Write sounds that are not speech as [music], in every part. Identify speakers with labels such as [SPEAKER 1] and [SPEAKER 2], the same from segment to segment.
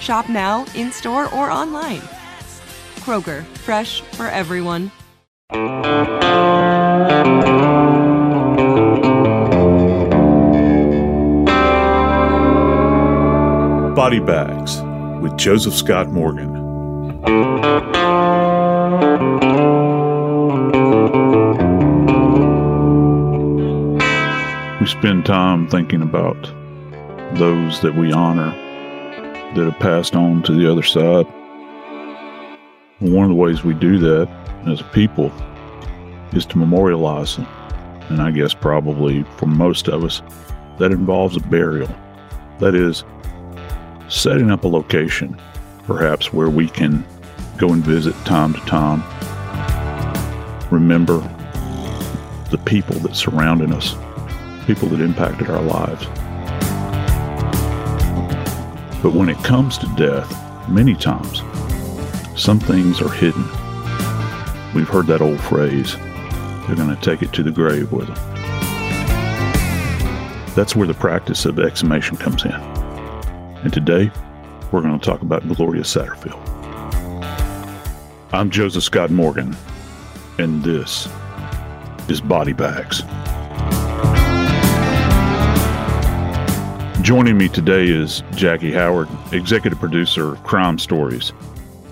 [SPEAKER 1] Shop now, in store, or online. Kroger, fresh for everyone.
[SPEAKER 2] Body Bags with Joseph Scott Morgan. We spend time thinking about those that we honor that have passed on to the other side. One of the ways we do that as a people is to memorialize them. And I guess probably for most of us, that involves a burial. That is, setting up a location, perhaps where we can go and visit time to time. Remember the people that surrounded us, people that impacted our lives. But when it comes to death, many times, some things are hidden. We've heard that old phrase they're going to take it to the grave with them. That's where the practice of exhumation comes in. And today, we're going to talk about Gloria Satterfield. I'm Joseph Scott Morgan, and this is Body Bags. Joining me today is Jackie Howard, executive producer of Crime Stories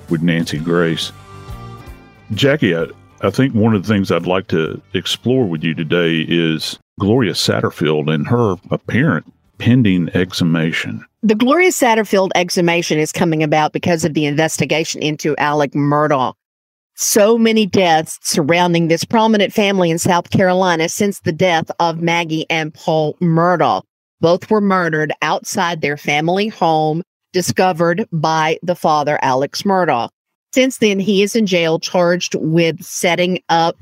[SPEAKER 2] with Nancy Grace. Jackie, I, I think one of the things I'd like to explore with you today is Gloria Satterfield and her apparent pending exhumation.
[SPEAKER 3] The Gloria Satterfield exhumation is coming about because of the investigation into Alex Murdaugh. So many deaths surrounding this prominent family in South Carolina since the death of Maggie and Paul Murdaugh. Both were murdered outside their family home discovered by the father, Alex Murdaugh. Since then, he is in jail charged with setting up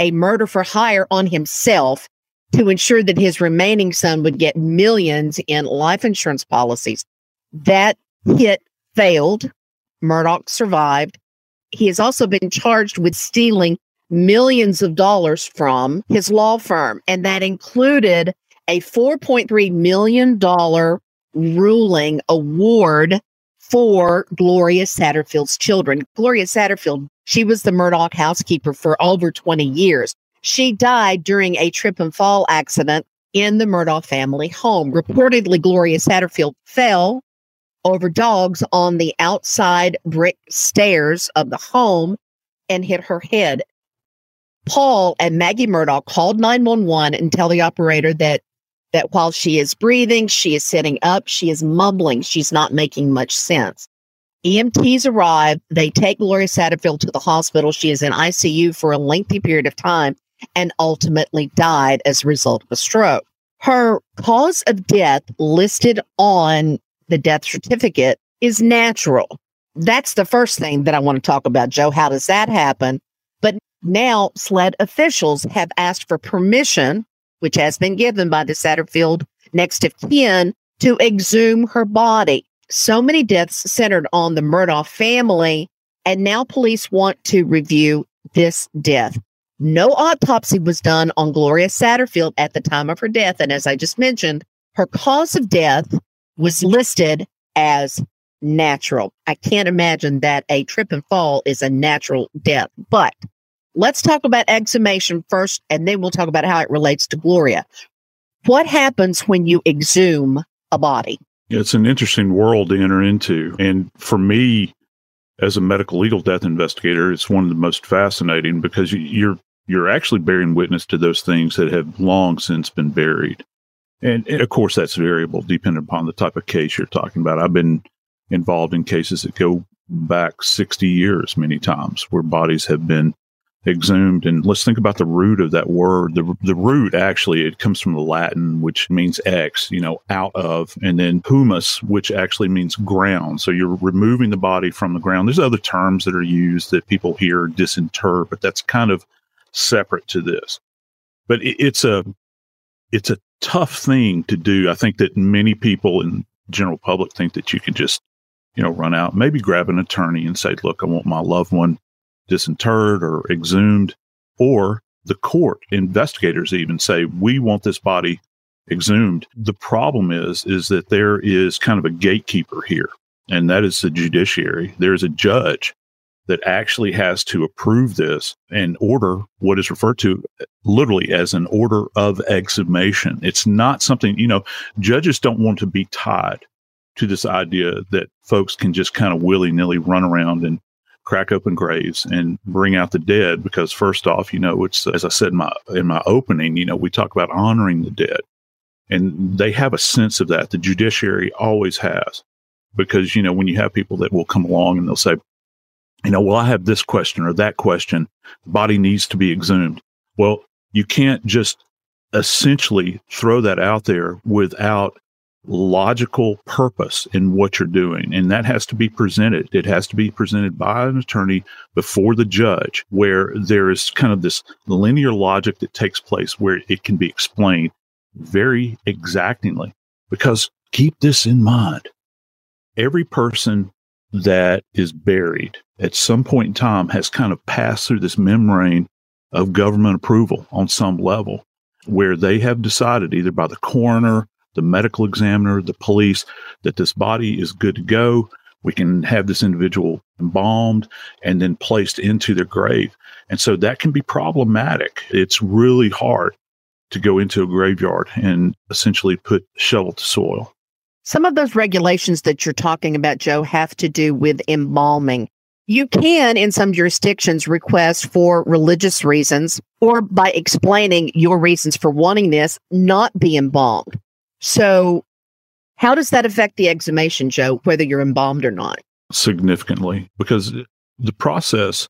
[SPEAKER 3] a murder for hire on himself to ensure that his remaining son would get millions in life insurance policies. That hit failed. Murdaugh survived. He has also been charged with stealing millions of dollars from his law firm, and that included a $4.3 million ruling award for Gloria Satterfield's children. Gloria Satterfield, she was the Murdaugh housekeeper for over 20 years. She died during a trip and fall accident in the Murdaugh family home. Reportedly, Gloria Satterfield fell over dogs on the outside brick stairs of the home and hit her head. Paul and Maggie Murdaugh called 911 and tell the operator that that while she is breathing, she is sitting up, she is mumbling, she's not making much sense. EMTs arrive, they take Gloria Satterfield to the hospital. She is in ICU for a lengthy period of time and ultimately died as a result of a stroke. Her cause of death listed on the death certificate is natural. That's the first thing that I want to talk about, Joe. How does that happen? But now SLED officials have asked for permission which has been given by the Satterfield next of kin to exhume her body. So many deaths centered on the Murdaugh family, and now police want to review this death. No autopsy was done on Gloria Satterfield at the time of her death. And as I just mentioned, her cause of death was listed as natural. I can't imagine that a trip and fall is a natural death, but Let's talk about exhumation first, and then we'll talk about how it relates to Gloria. What happens when you exhume a body?
[SPEAKER 2] It's an interesting world to enter into. And for me, as a medical legal death investigator, it's one of the most fascinating because you're you're actually bearing witness to those things that have long since been buried. And, and, of course, that's variable depending upon the type of case you're talking about. I've been involved in cases that go back 60 years many times where bodies have been exhumed. And let's think about the root of that word. The, the root actually, it comes from the Latin, which means ex, you know, out of, and then humus, which actually means ground. So you're removing the body from the ground. There's other terms that are used that people hear disinter, but that's kind of separate to this. But it, it's a, it's a tough thing to do. I think that many people in general public think that you can just, you know, run out, maybe grab an attorney and say, look, I want my loved one disinterred or exhumed, or the court investigators even say, we want this body exhumed. The problem is, is that there is kind of a gatekeeper here, and that is the judiciary. There's a judge that actually has to approve this and order what is referred to literally as an order of exhumation. It's not something, you know, judges don't want to be tied to this idea that folks can just kind of willy nilly run around and crack open graves and bring out the dead because first off you know it's as i said in my in my opening you know we talk about honoring the dead and they have a sense of that. The judiciary always has because you know when you have people that will come along and they'll say you know well i have this question or that question. The body needs to be exhumed. Well you can't just essentially throw that out there without logical purpose in what you're doing. And that has to be presented. It has to be presented by an attorney before the judge, where there is kind of this linear logic that takes place where it can be explained very exactingly. Because keep this in mind every person that is buried at some point in time has kind of passed through this membrane of government approval on some level where they have decided either by the coroner the medical examiner, the police, that this body is good to go. We can have this individual embalmed and then placed into their grave. And so that can be problematic. It's really hard to go into a graveyard and essentially put shovel to soil.
[SPEAKER 3] Some of those regulations that you're talking about, Joe, have to do with embalming. You can, in some jurisdictions, request for religious reasons or by explaining your reasons for wanting this, not be embalmed. So, how does that affect the exhumation, Joe, whether you're embalmed or not?
[SPEAKER 2] Significantly, because the process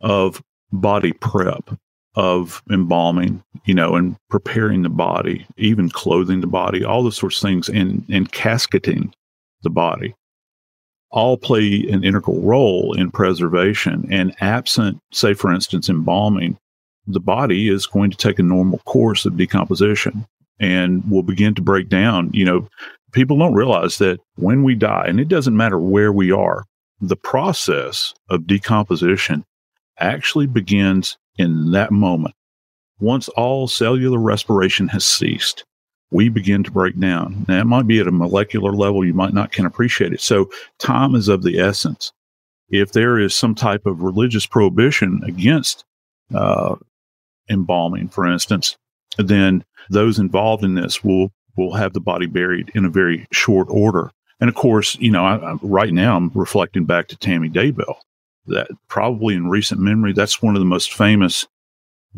[SPEAKER 2] of body prep, of embalming, you know, and preparing the body, even clothing the body, all those sorts of things, and, and casketing the body all play an integral role in preservation. And absent, say, for instance, embalming, the body is going to take a normal course of decomposition and will begin to break down. You know, people don't realize that when we die, and it doesn't matter where we are, the process of decomposition actually begins in that moment. Once all cellular respiration has ceased, we begin to break down. Now, it might be at a molecular level, you might not can appreciate it. So, time is of the essence. If there is some type of religious prohibition against uh, embalming, for instance, then those involved in this will will have the body buried in a very short order. And of course, you know, I, I, right now I'm reflecting back to Tammy Daybell. That probably in recent memory, that's one of the most famous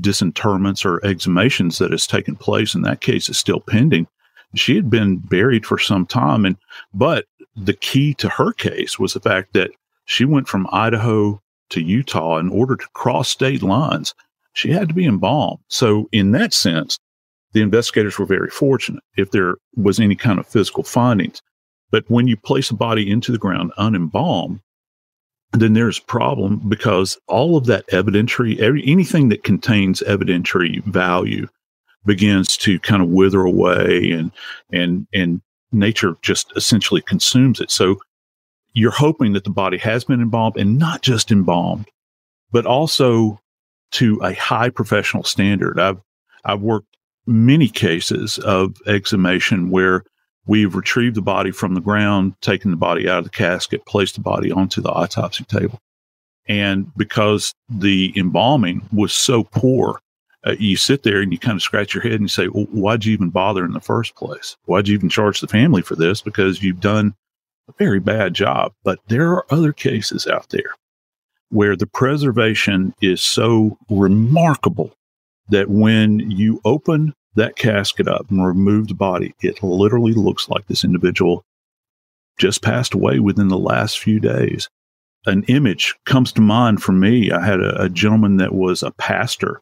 [SPEAKER 2] disinterments or exhumations that has taken place. In that case, is still pending. She had been buried for some time, and but the key to her case was the fact that she went from Idaho to Utah in order to cross state lines. She had to be embalmed. So, in that sense, the investigators were very fortunate if there was any kind of physical findings. But when you place a body into the ground unembalmed, then there's a problem because all of that evidentiary, every, anything that contains evidentiary value begins to kind of wither away and, and, and nature just essentially consumes it. So you're hoping that the body has been embalmed and not just embalmed, but also to a high professional standard. I've, I've worked many cases of exhumation where We've retrieved the body from the ground, taken the body out of the casket, placed the body onto the autopsy table. And because the embalming was so poor, uh, you sit there and you kind of scratch your head and you say, well, why'd you even bother in the first place? Why'd you even charge the family for this? Because you've done a very bad job. But there are other cases out there where the preservation is so remarkable that when you open that casket up and remove the body, it literally looks like this individual just passed away within the last few days. An image comes to mind for me. I had a, a gentleman that was a pastor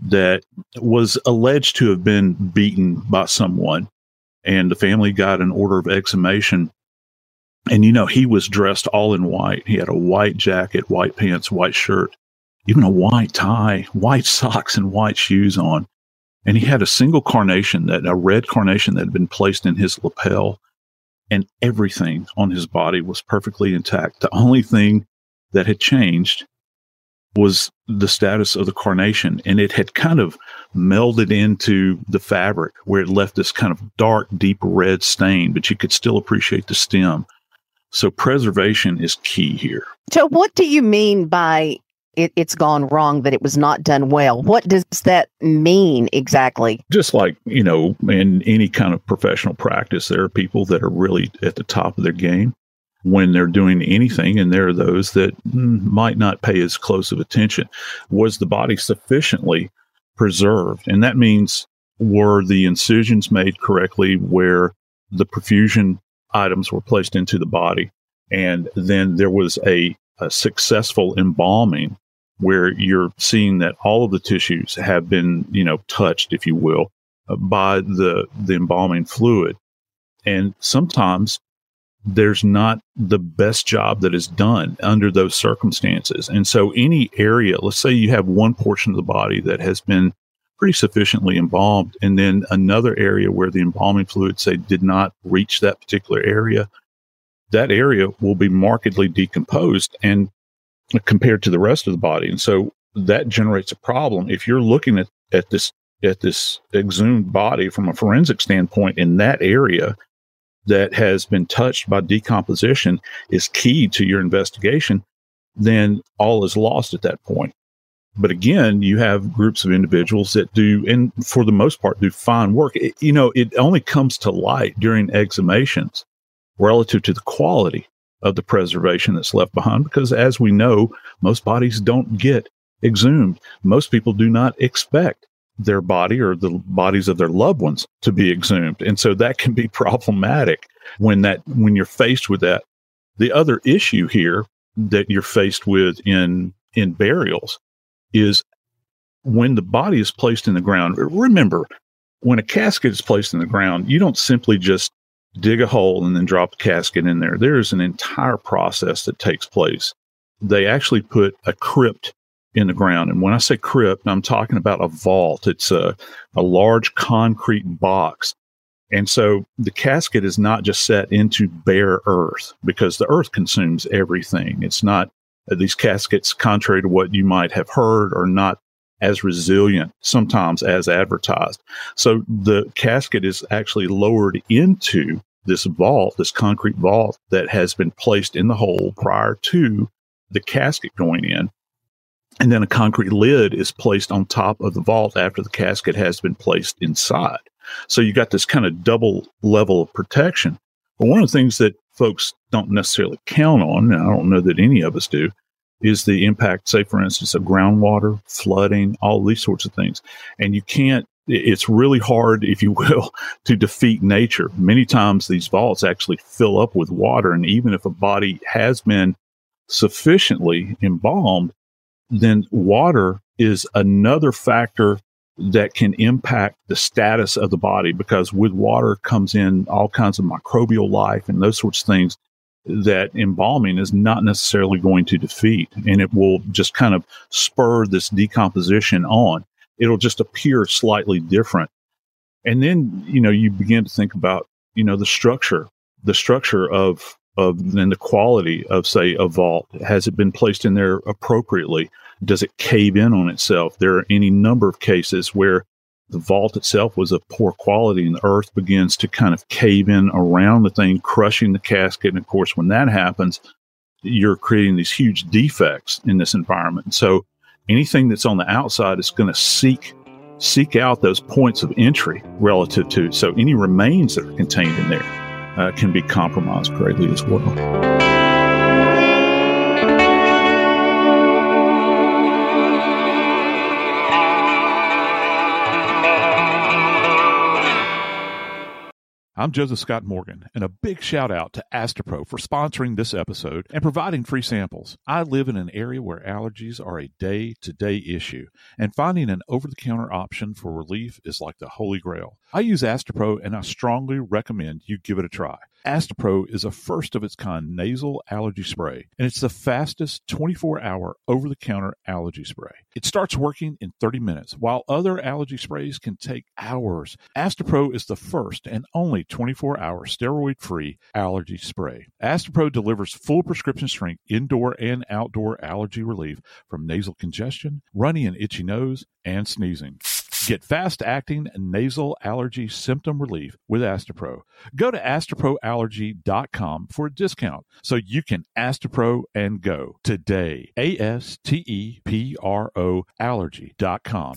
[SPEAKER 2] that was alleged to have been beaten by someone, and the family got an order of exhumation. And you know, he was dressed all in white. He had a white jacket, white pants, white shirt, even a white tie, white socks, and white shoes on. And he had a single carnation that a red carnation that had been placed in his lapel, and everything on his body was perfectly intact. The only thing that had changed was the status of the carnation, and it had kind of melded into the fabric where it left this kind of dark, deep red stain, but you could still appreciate the stem. So preservation is key here.
[SPEAKER 3] So, what do you mean by it, it's gone wrong, that it was not done well. What does that mean exactly?
[SPEAKER 2] Just like, you know, in any kind of professional practice, there are people that are really at the top of their game when they're doing anything, and there are those that mm, might not pay as close of attention. Was the body sufficiently preserved? And that means were the incisions made correctly where the perfusion items were placed into the body? And then there was a, a successful embalming where you're seeing that all of the tissues have been, you know, touched, if you will, uh, by the, the embalming fluid. And sometimes there's not the best job that is done under those circumstances. And so any area, let's say you have one portion of the body that has been pretty sufficiently embalmed, and then another area where the embalming fluid, say, did not reach that particular area, that area will be markedly decomposed. And compared to the rest of the body. And so that generates a problem. If you're looking at, at this at this exhumed body from a forensic standpoint in that area that has been touched by decomposition is key to your investigation, then all is lost at that point. But again, you have groups of individuals that do, and for the most part, do fine work. It, you know, it only comes to light during exhumations relative to the quality of the preservation that's left behind because as we know most bodies don't get exhumed. Most people do not expect their body or the bodies of their loved ones to be exhumed. And so that can be [laughs] problematic when that when you're faced with that. The other issue here that you're faced with in in burials is when the body is placed in the ground remember when a casket is placed in the ground you don't simply just dig a hole and then drop the casket in there. There is an entire process that takes place. They actually put a crypt in the ground. And when I say crypt, I'm talking about a vault. It's a, a large concrete box. And so the casket is not just set into bare earth because the earth consumes everything. It's not these caskets, contrary to what you might have heard, are not as resilient sometimes as advertised. So the casket is actually lowered into this vault, this concrete vault that has been placed in the hole prior to the casket going in. And then a concrete lid is placed on top of the vault after the casket has been placed inside. So you got this kind of double level of protection. But one of the things that folks don't necessarily count on, and I don't know that any of us do, is the impact, say, for instance, of groundwater, flooding, all these sorts of things. And you can't, it's really hard, if you [laughs] will, to defeat nature. Many times these vaults actually fill up with water. And even if a body has been sufficiently embalmed, then water is another factor that can impact the status of the body because with water comes in all kinds of microbial life and those sorts of things that embalming is not necessarily going to defeat and it will just kind of spur this decomposition on. It'll just appear slightly different. And then you know you begin to think about you know the structure the structure of of the quality of say a vault has it been placed in there appropriately does it cave in on itself? There are any number of cases where the vault itself was of poor quality and the earth begins to kind of cave in around the thing, crushing the casket. And of course, when that happens, you're creating these huge defects in this environment. So anything that's on the outside is going to seek seek out those points of entry relative to. So any remains that are contained in there uh, can be compromised greatly as well.
[SPEAKER 4] I'm Joseph Scott Morgan, and a big shout out to Astepro for sponsoring this episode and providing free samples. I live in an area where allergies are a day to day issue, and finding an over the counter option for relief is like the holy grail. I use Astepro, and I strongly recommend you give it a try. Astepro is a first of its kind nasal allergy spray, and it's the fastest 24 hour over the counter allergy spray. It starts working in 30 minutes, while other allergy sprays can take hours. Astepro is the first and only 24 hour steroid free allergy spray. Astepro delivers full prescription strength indoor and outdoor allergy relief from nasal congestion, runny and itchy nose, and sneezing. Get fast acting nasal allergy symptom relief with Astepro. Go to asteproallergy.com for a discount so you can Astepro and go today. A S T E P R O allergy.com.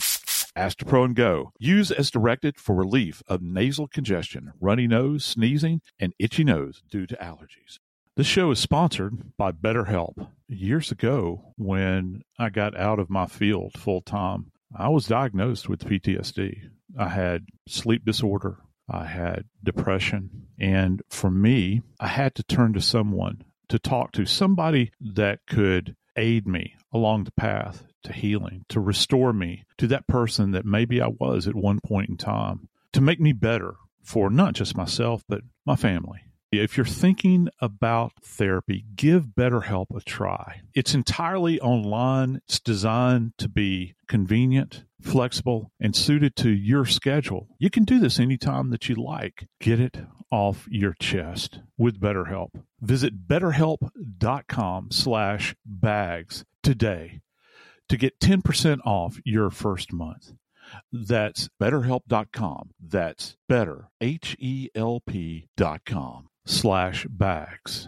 [SPEAKER 4] Astepro and Go. Use as directed for relief of nasal congestion, runny nose, sneezing, and itchy nose due to allergies. This show is sponsored by BetterHelp. Years ago, when I got out of my field full time, I was diagnosed with PTSD. I had sleep disorder. I had depression. And for me, I had to turn to someone to talk to, somebody that could aid me along the path to healing, to restore me to that person that maybe I was at one point in time, to make me better for not just myself, but my family. If you're thinking about therapy, give BetterHelp a try. It's entirely online. It's designed to be convenient, flexible, and suited to your schedule. You can do this anytime that you like. Get it off your chest with BetterHelp. Visit betterhelp.com slash bags today to get 10% off your first month. That's betterhelp.com. That's better, H-E-L-P dot com slash bags.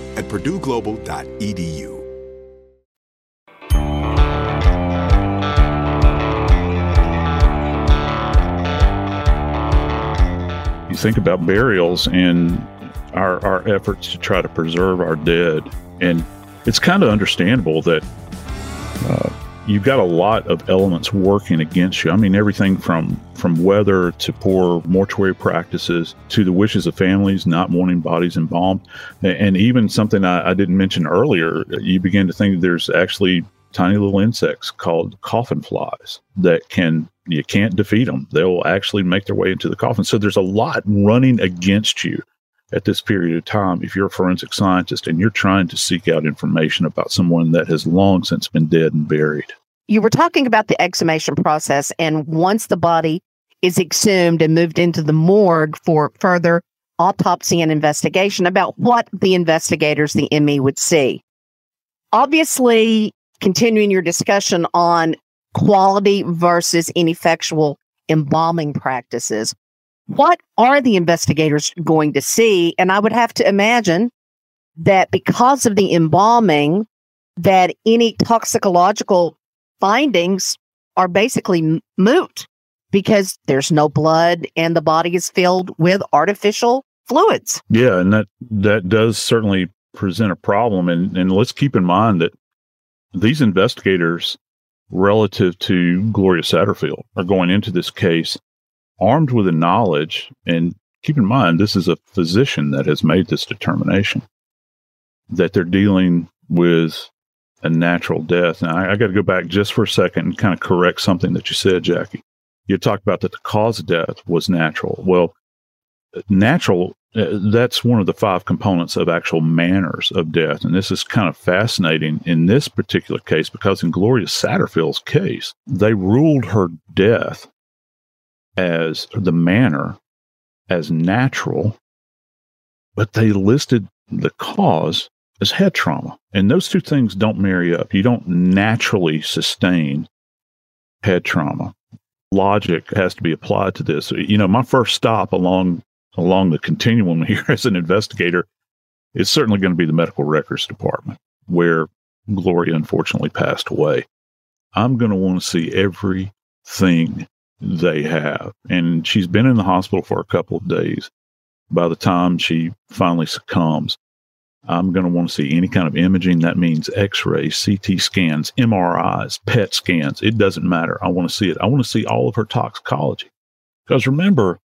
[SPEAKER 5] at purdueglobal.edu.
[SPEAKER 2] You think about burials and our, our efforts to try to preserve our dead, and it's kind of understandable that uh, you've got a lot of elements working against you. I mean, everything from from weather to poor mortuary practices to the wishes of families not wanting bodies embalmed, and even something I, I didn't mention earlier. You begin to think there's actually tiny little insects called coffin flies that can you can't defeat them. They'll actually make their way into the coffin. So there's a lot running against you at this period of time if you're a forensic scientist and you're trying to seek out information about someone that has long since been dead and buried.
[SPEAKER 3] You were talking about the exhumation process, and once the body is exhumed and moved into the morgue for further autopsy and investigation, about what the investigators, the ME, would see. Obviously, continuing your discussion on quality versus ineffectual embalming practices. What are the investigators going to see? And I would have to imagine that because of the embalming, that any toxicological findings are basically moot because there's no blood and the body is filled with artificial fluids.
[SPEAKER 2] Yeah, and that that does certainly present a problem. And and let's keep in mind that these investigators relative to Gloria Satterfield are going into this case armed with the knowledge. And keep in mind, this is a physician that has made this determination that they're dealing with a natural death. Now, I, I got to go back just for a second and kind of correct something that you said, Jackie. You talked about that the cause of death was natural. Well, natural uh, that's one of the five components of actual manners of death. And this is kind of fascinating in this particular case because in Gloria Satterfield's case, they ruled her death as the manner as natural, but they listed the cause as head trauma. And those two things don't marry up. You don't naturally sustain head trauma. Logic has to be applied to this. You know, my first stop along along the continuum here [laughs] as an investigator is certainly going to be the medical records department where Gloria unfortunately passed away. I'm going to want to see everything they have. And she's been in the hospital for a couple of days. By the time she finally succumbs, I'm going to want to see any kind of imaging. That means x rays, CT scans, MRIs, PET scans. It doesn't matter. I want to see it. I want to see all of her toxicology. Because remember,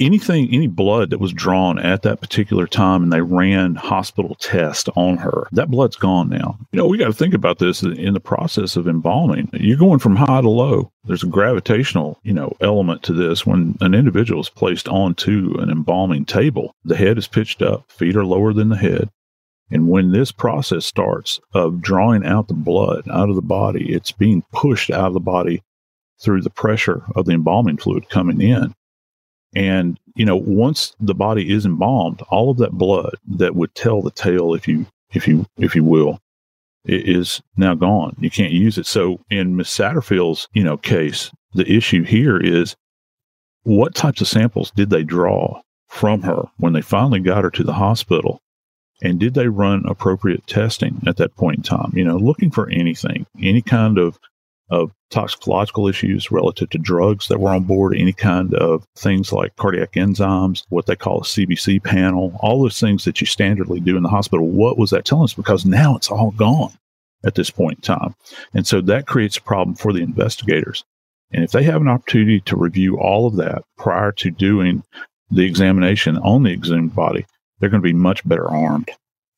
[SPEAKER 2] anything, any blood that was drawn at that particular time and they ran hospital tests on her, that blood's gone now. You know, we got to think about this in the process of embalming. You're going from high to low. There's a gravitational, you know, element to this. When an individual is placed onto an embalming table, the head is pitched up, feet are lower than the head. And when this process starts of drawing out the blood out of the body, it's being pushed out of the body through the pressure of the embalming fluid coming in. And, you know, once the body is embalmed, all of that blood that would tell the tale, if you, if you, if you will, is now gone. You can't use it. So in Miss Satterfield's, you know, case, the issue here is what types of samples did they draw from her when they finally got her to the hospital? And did they run appropriate testing at that point in time? You know, looking for anything, any kind of of toxicological issues relative to drugs that were on board, any kind of things like cardiac enzymes, what they call a CBC panel, all those things that you standardly do in the hospital. What was that telling us? Because now it's all gone at this point in time. And so that creates a problem for the investigators. And if they have an opportunity to review all of that prior to doing the examination on the exhumed body, they're going to be much better armed.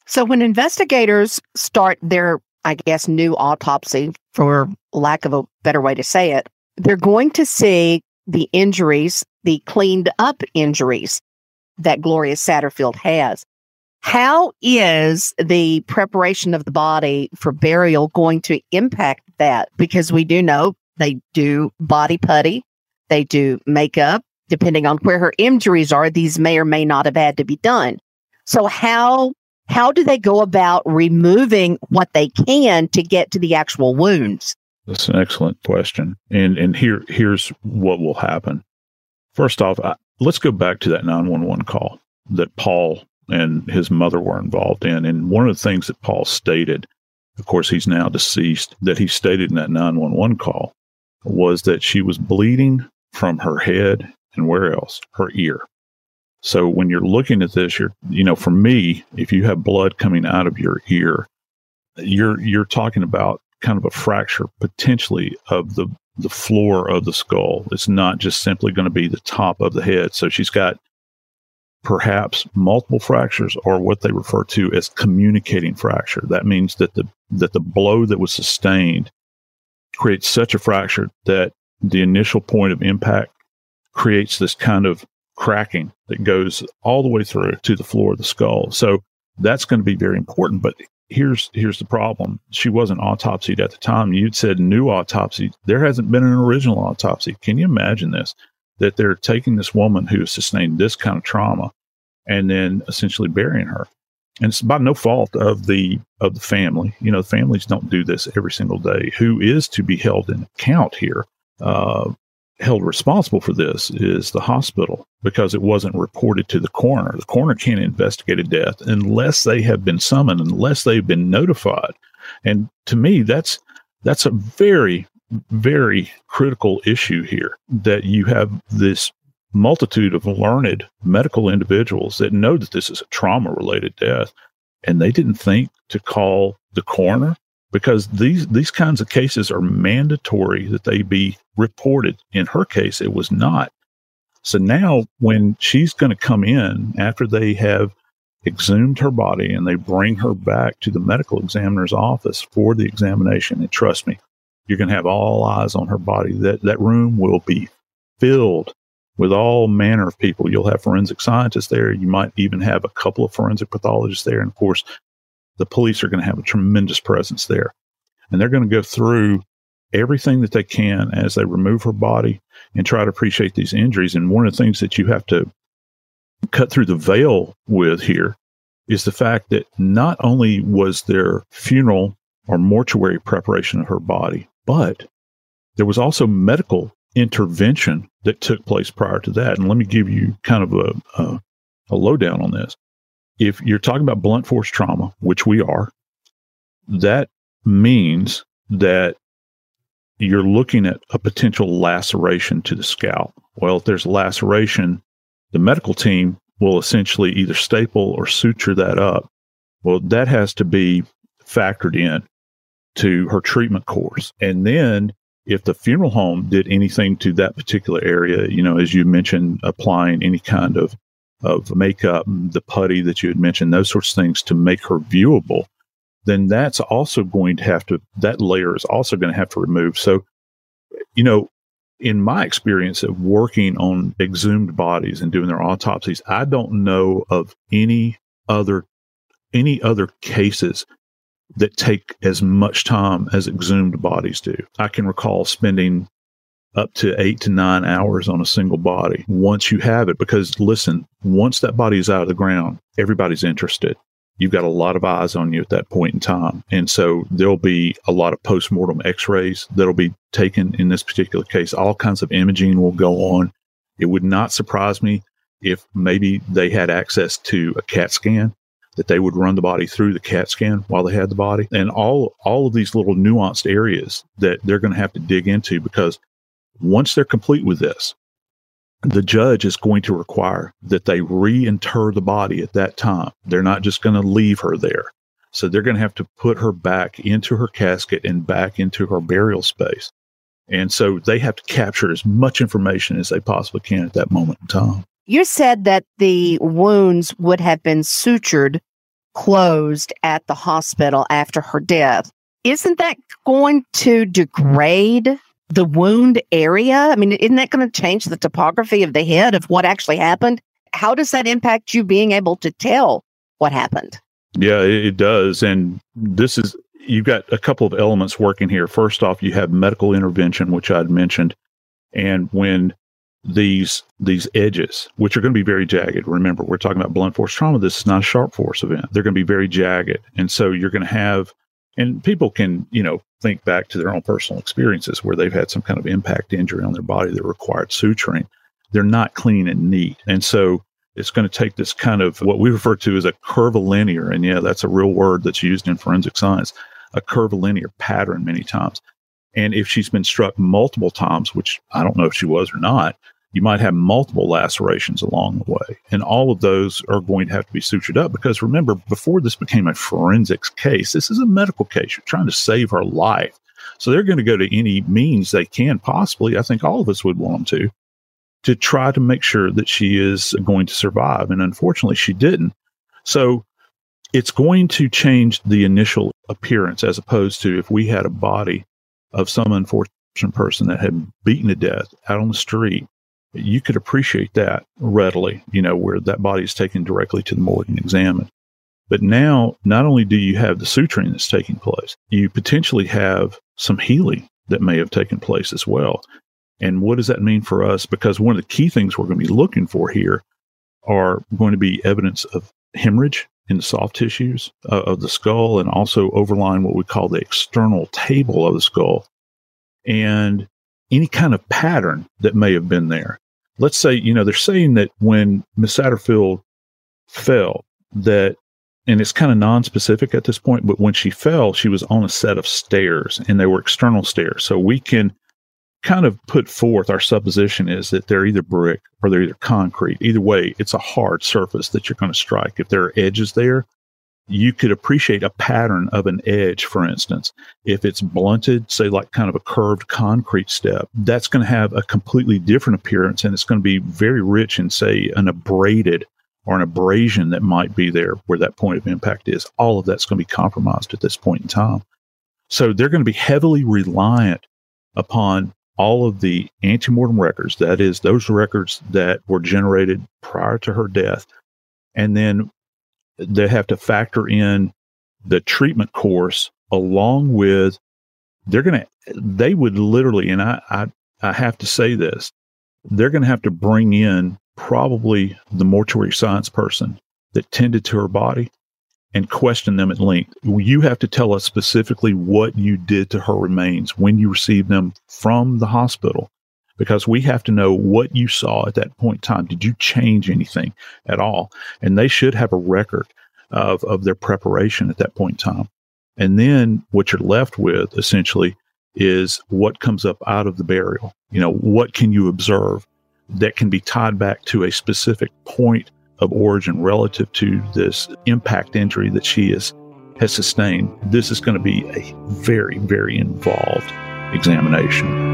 [SPEAKER 3] So when investigators start their I guess, new autopsy, for lack of a better way to say it, they're going to see the injuries, the cleaned up injuries that Gloria Satterfield has. How is the preparation of the body for burial going to impact that? Because we do know they do body putty, they do makeup. Depending on where her injuries are, these may or may not have had to be done. So, how how do they go about removing what they can to get to the actual wounds?
[SPEAKER 2] That's an excellent question. And and here here's what will happen. First off, I, let's go back to that 911 call that Paul and his mother were involved in. And one of the things that Paul stated, of course, he's now deceased, that he stated in that 911 call was that she was bleeding from her head and where else? Her ear. So when you're looking at this, you're, you know, for me, if you have blood coming out of your ear, you're, you're talking about kind of a fracture potentially of the, the floor of the skull. It's not just simply going to be the top of the head. So she's got perhaps multiple fractures or what they refer to as communicating fracture. That means that the, that the blow that was sustained creates such a fracture that the initial point of impact creates this kind of cracking that goes all the way through to the floor of the skull. So that's going to be very important. But here's here's the problem. She wasn't autopsied at the time. You'd said new autopsy. There hasn't been an original autopsy. Can you imagine this? That they're taking this woman who has sustained this kind of trauma and then essentially burying her. And it's by no fault of the of the family. You know, families don't do this every single day. Who is to be held in account here? Uh, held responsible for this is the hospital because it wasn't reported to the coroner. The coroner can't investigate a death unless they have been summoned, unless they've been notified. And to me, that's that's a very, very critical issue here that you have this multitude of learned medical individuals that know that this is a trauma related death and they didn't think to call the coroner because these these kinds of cases are mandatory that they be reported. In her case, it was not. So now, when she's going to come in after they have exhumed her body and they bring her back to the medical examiner's office for the examination, and trust me, you're going to have all eyes on her body. That that room will be filled with all manner of people. You'll have forensic scientists there. You might even have a couple of forensic pathologists there, and of course, the police are going to have a tremendous presence there. And they're going to go through everything that they can as they remove her body and try to appreciate these injuries. And one of the things that you have to cut through the veil with here is the fact that not only was there funeral or mortuary preparation of her body, but there was also medical intervention that took place prior to that. And let me give you kind of a, a, a lowdown on this if you're talking about blunt force trauma, which we are, that means that you're looking at a potential laceration to the scalp. Well, if there's laceration, the medical team will essentially either staple or suture that up. Well, that has to be factored in to her treatment course. And then if the funeral home did anything to that particular area, you know, as you mentioned, applying any kind of of makeup, the putty that you had mentioned, those sorts of things to make her viewable, then that's also going to have to that layer is also going to have to remove. So, you know, in my experience of working on exhumed bodies and doing their autopsies, I don't know of any other any other cases that take as much time as exhumed bodies do. I can recall spending up to eight to nine hours on a single body once you have it. Because listen, once that body is out of the ground, everybody's interested. You've got a lot of eyes on you at that point in time. And so there'll be a lot of postmortem x rays that'll be taken in this particular case. All kinds of imaging will go on. It would not surprise me if maybe they had access to a CAT scan that they would run the body through the CAT scan while they had the body, and all all of these little nuanced areas that they're going to have to dig into because once they're complete with this, the judge is going to require that they reinter the body at that time. They're not just going to leave her there. So they're going to have to put her back into her casket and back into her burial space. And so they have to capture as much information as they possibly can at that moment in time.
[SPEAKER 3] You said that the wounds would have been sutured closed at the hospital after her death. Isn't that going to degrade the wound area? I mean, isn't that going to change the topography of the head of what actually happened? How does that impact you being able to tell what happened?
[SPEAKER 2] Yeah, it does. And this is, you've got a couple of elements working here. First off, you have medical intervention, which I'd mentioned. And when these these edges, which are going to be very jagged. Remember, we're talking about blunt force trauma. This is not a sharp force event. They're going to be very jagged, and so you're going to have. And people can, you know, think back to their own personal experiences where they've had some kind of impact injury on their body that required suturing. They're not clean and neat, and so it's going to take this kind of what we refer to as a curvilinear, and yeah, that's a real word that's used in forensic science, a curvilinear pattern many times. And if she's been struck multiple times, which I don't know if she was or not, you might have multiple lacerations along the way. And all of those are going to have to be sutured up because remember, before this became a forensics case, this is a medical case. You're trying to save her life. So they're going to go to any means they can possibly. I think all of us would want them to, to try to make sure that she is going to survive. And unfortunately, she didn't. So it's going to change the initial appearance as opposed to if we had a body of some unfortunate person that had beaten to death out on the street you could appreciate that readily, you know, where that body is taken directly to the morgue and examined. But now, not only do you have the suturing that's taking place, you potentially have some healing that may have taken place as well. And what does that mean for us? Because one of the key things we're going to be looking for here are going to be evidence of hemorrhage in the soft tissues uh, of the skull and also overlying what we call the external table of the skull and any kind of pattern that may have been there let's say, you know, they're saying that when Miss Satterfield fell, that, and it's kind of non-specific at this point, but when she fell, she was on a set of stairs and they were external stairs. So we can kind of put forth our supposition is that they're either brick or they're either concrete. Either way, it's a hard surface that you're going to strike. If there are edges there, you could appreciate a pattern of an edge, for instance. If it's blunted, say like kind of a curved concrete step, that's going to have a completely different appearance and it's going to be very rich in, say, an abraded or an abrasion that might be there where that point of impact is. All of that's going to be compromised at this point in time. So they're going to be heavily reliant upon all of the antemortem records, that is, those records that were generated prior to her death, and then they have to factor in the treatment course along with they're going to they would literally and I, I i have to say this they're going to have to bring in probably the mortuary science person that tended to her body and question them at length. You have to tell us specifically what you did to her remains when you received them from the hospital because we have to know what you saw at that point in time. Did you change anything at all? And they should have a record of, of their preparation at that point in time. And then what you're left with essentially is what comes up out of the burial. You know, what can you observe that can be tied back to a specific point of origin relative to this impact injury that she is, has sustained? This is going to be a very, very involved examination.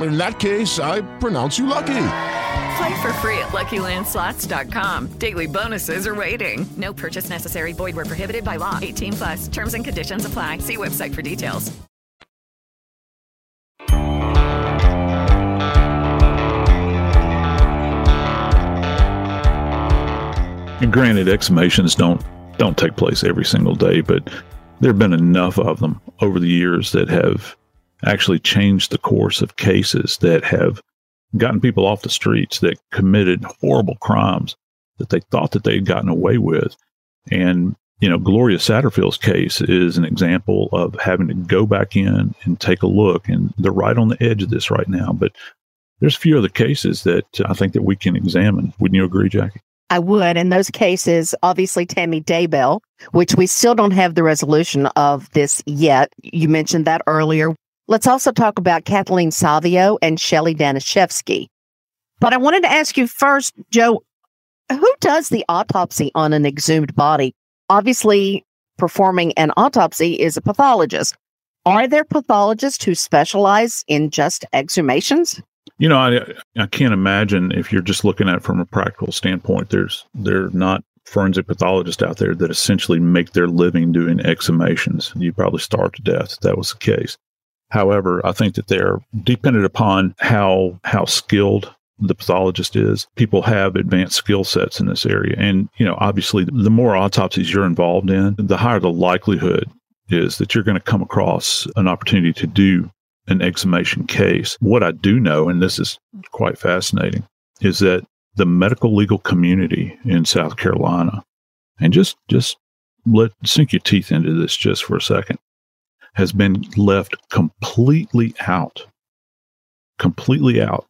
[SPEAKER 6] In that case, I pronounce you lucky.
[SPEAKER 7] Play for free at LuckyLandSlots.com. Daily bonuses are waiting. No purchase necessary. Void where prohibited by law. 18 plus. Terms and conditions apply. See website for details.
[SPEAKER 2] And granted, exhumations don't don't take place every single day, but there have been enough of them over the years that have actually changed the course of cases that have gotten people off the streets that committed horrible crimes that they thought that they had gotten away with. And, you know, Gloria Satterfield's case is an example of having to go back in and take a look. And they're right on the edge of this right now. But there's a few other cases that I think that we can examine. Wouldn't you agree, Jackie?
[SPEAKER 3] I would. In those cases, obviously Tammy Daybell, which we still don't have the resolution of this yet. You mentioned that earlier. Let's also talk about Kathleen Savio and Shelley Danishefsky. But I wanted to ask you first, Joe, who does the autopsy on an exhumed body? Obviously, performing an autopsy is a pathologist. Are there pathologists who specialize in just exhumations?
[SPEAKER 2] You know, I I can't imagine if you're just looking at it from a practical standpoint. There's there are not forensic pathologists out there that essentially make their living doing exhumations. You'd probably starve to death if that was the case. However, I think that they're dependent upon how how skilled the pathologist is. People have advanced skill sets in this area. And, you know, obviously, the more autopsies you're involved in, the higher the likelihood is that you're going to come across an opportunity to do an exhumation case. What I do know, and this is quite fascinating, is that the medical legal community in South Carolina, and just just let sink your teeth into this just for a second, has been left completely out, completely out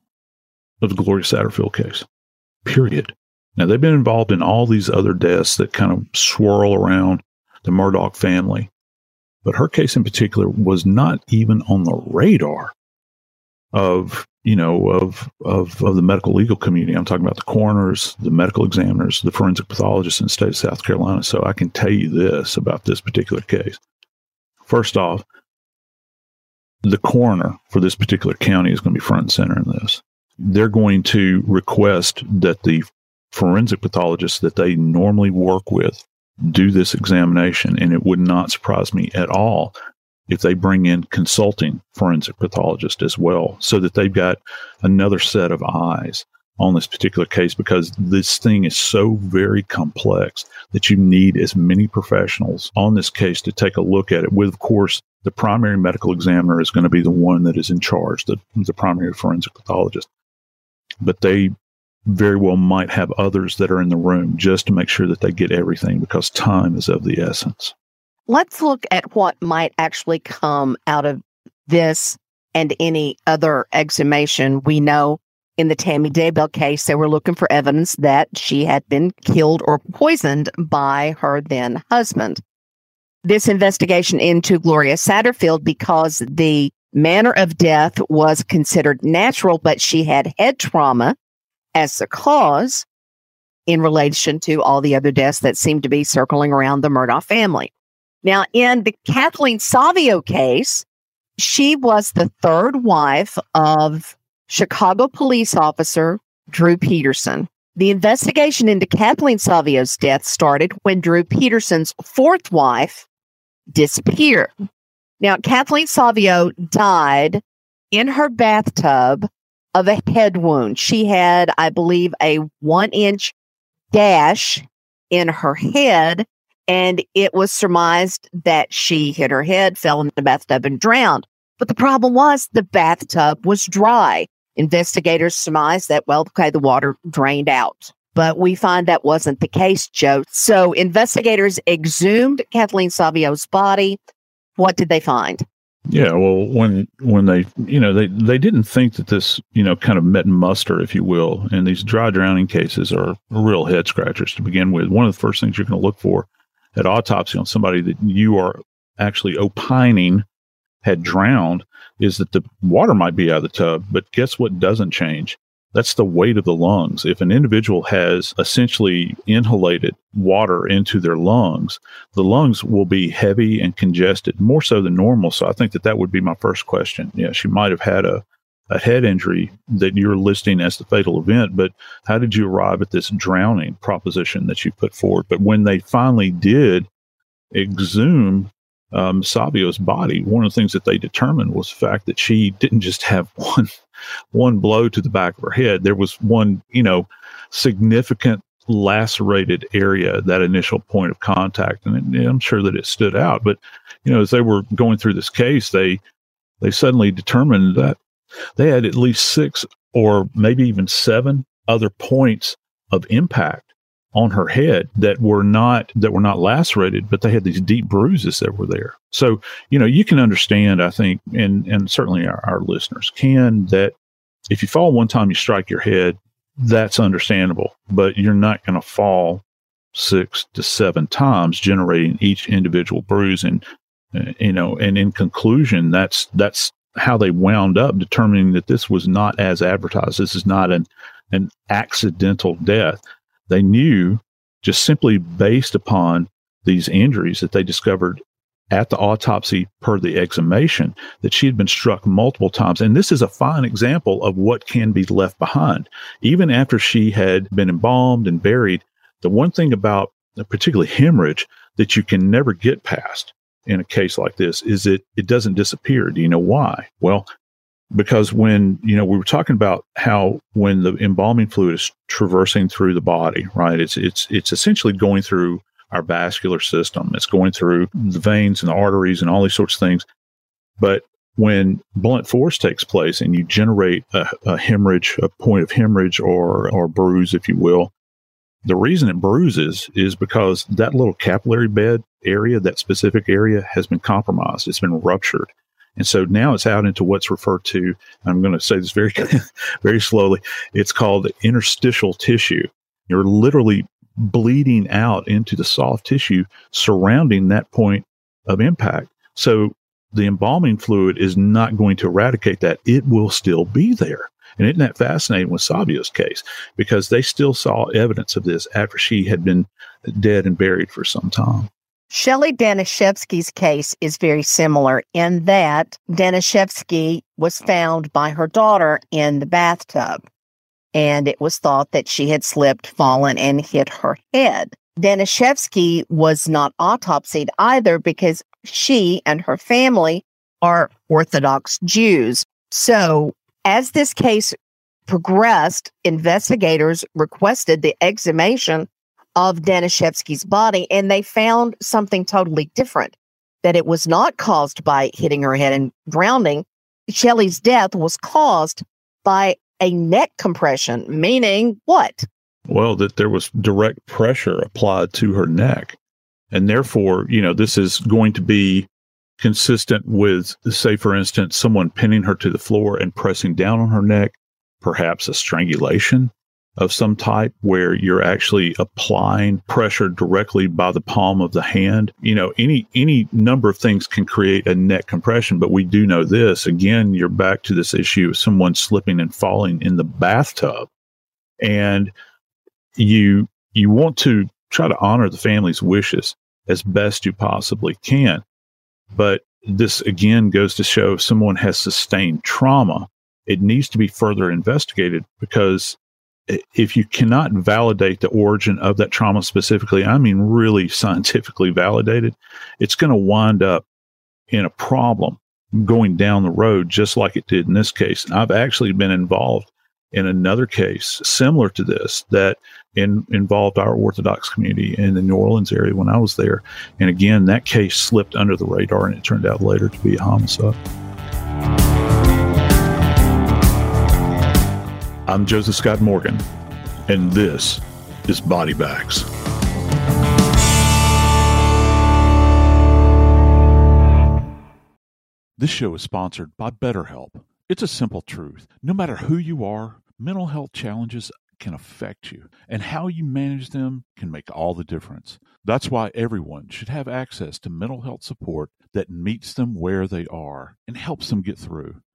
[SPEAKER 2] of the Gloria Satterfield case. Period. Now they've been involved in all these other deaths that kind of swirl around the Murdaugh family. But her case in particular was not even on the radar of, you know, of, of, of the medical legal community. I'm talking about the coroners, the medical examiners, the forensic pathologists in the state of South Carolina. So I can tell you this about this particular case. First off, the coroner for this particular county is going to be front and center in this. They're going to request that the forensic pathologists that they normally work with do this examination. And it would not surprise me at all if they bring in consulting forensic pathologists as well, so that they've got another set of eyes on this particular case because this thing is so very complex that you need as many professionals on this case to take a look at it with of course the primary medical examiner is going to be the one that is in charge the, the primary forensic pathologist but they very well might have others that are in the room just to make sure that they get everything because time is of the essence.
[SPEAKER 3] Let's look at what might actually come out of this and any other exhumation. We know in the Tammy Daybell case, they were looking for evidence that she had been killed or poisoned by her then husband. This investigation into Gloria Satterfield, because the manner of death was considered natural, but she had head trauma as the cause in relation to all the other deaths that seemed to be circling around the Murdaugh family. Now, in the Kathleen Savio case, she was the third wife of Chicago police officer Drew Peterson. The investigation into Kathleen Savio's death started when Drew Peterson's fourth wife disappeared. Now, Kathleen Savio died in her bathtub of a head wound. She had, I believe, a one inch gash in her head, and it was surmised that she hit her head, fell in the bathtub, and drowned. But the problem was the bathtub was dry. Investigators surmised that, well, okay, the water drained out. But we find that wasn't the case, Joe. So investigators exhumed Kathleen Savio's body. What did they find?
[SPEAKER 2] Yeah, well, when when they you know they they didn't think that this you know kind of met and muster, if you will, and these dry drowning cases are real head scratchers to begin with. One of the first things you're going to look for at autopsy on somebody that you are actually opining had drowned is that the water might be out of the tub, but guess what doesn't change? That's the weight of the lungs. If an individual has essentially inhalated water into their lungs, the lungs will be heavy and congested, more so than normal. So I think that that would be my first question. Yeah, she might have had a, a head injury that you're listing as the fatal event, but how did you arrive at this drowning proposition that you put forward? But when they finally did exhume um, Savio's body, one of the things that they determined was the fact that she didn't just have [laughs] one one blow to the back of her head. There was one, you know, significant lacerated area, that initial point of contact. And I'm sure that it stood out. But, you know, as they were going through this case, they they suddenly determined that they had at least six or maybe even seven other points of impact on her head that were not that were not lacerated, but they had these deep bruises that were there. So you know you can understand, I think, and and certainly our, our listeners can that if you fall one time, you strike your head. That's understandable, but you're not going to fall six to seven times, generating each individual bruise. And uh, you know, and in conclusion, that's that's how they wound up determining that this was not as advertised. This is not an an accidental death they knew just simply based upon these injuries that they discovered at the autopsy per the exhumation that she had been struck multiple times. And this is a fine example of what can be left behind. Even after she had been embalmed and buried, the one thing about particularly hemorrhage that you can never get past in a case like this is that it doesn't disappear. Do you know why? Well, because when you know we were talking about how when the embalming fluid is traversing through the body right it's it's it's essentially going through our vascular system. It's going through the veins and the arteries and all these sorts of things. But when blunt force takes place and you generate a, a hemorrhage a point of hemorrhage or or bruise if you will the reason it bruises is because that little capillary bed area that specific area has been compromised. It's been ruptured and so now it's out into what's referred to, I'm going to say this very, [laughs] very slowly. It's called interstitial tissue. You're literally bleeding out into the soft tissue surrounding that point of impact. So the embalming fluid is not going to eradicate that. It will still be there. And isn't that fascinating with Savio's case? Because they still saw evidence of this after she had been dead and buried for some time.
[SPEAKER 3] Shelley Danishefsky's case is very similar in that Danishefsky was found by her daughter in the bathtub, and it was thought that she had slipped, fallen, and hit her head. Danishefsky was not autopsied either because she and her family are Orthodox Jews. So, as this case progressed, investigators requested the exhumation of Danishefsky's body, and they found something totally different that it was not caused by hitting her head and drowning. Shelley's death was caused by a neck compression, meaning what?
[SPEAKER 2] Well, that there was direct pressure applied to her neck. And therefore, you know, this is going to be consistent with, say, for instance, someone pinning her to the floor and pressing down on her neck, perhaps a strangulation of some type where you're actually applying pressure directly by the palm of the hand. You know, any any number of things can create a neck compression, but we do know this. Again, you're back to this issue of someone slipping and falling in the bathtub. And you you want to try to honor the family's wishes as best you possibly can. But this again goes to show if someone has sustained trauma, it needs to be further investigated because if you cannot validate the origin of that trauma specifically, I mean really scientifically validated, it's going to wind up in a problem going down the road, just like it did in this case. I've actually been involved in another case similar to this that in, involved our Orthodox community in the New Orleans area when I was there. And again, that case slipped under the radar and it turned out later to be a homicide. I'm Joseph Scott Morgan, and this is Body Bags.
[SPEAKER 4] This show is sponsored by BetterHelp. It's a simple truth. No matter who you are, mental health challenges can affect you, and how you manage them can make all the difference. That's why everyone should have access to mental health support that meets them where they are and helps them get through.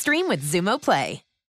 [SPEAKER 8] stream with Xumo Play.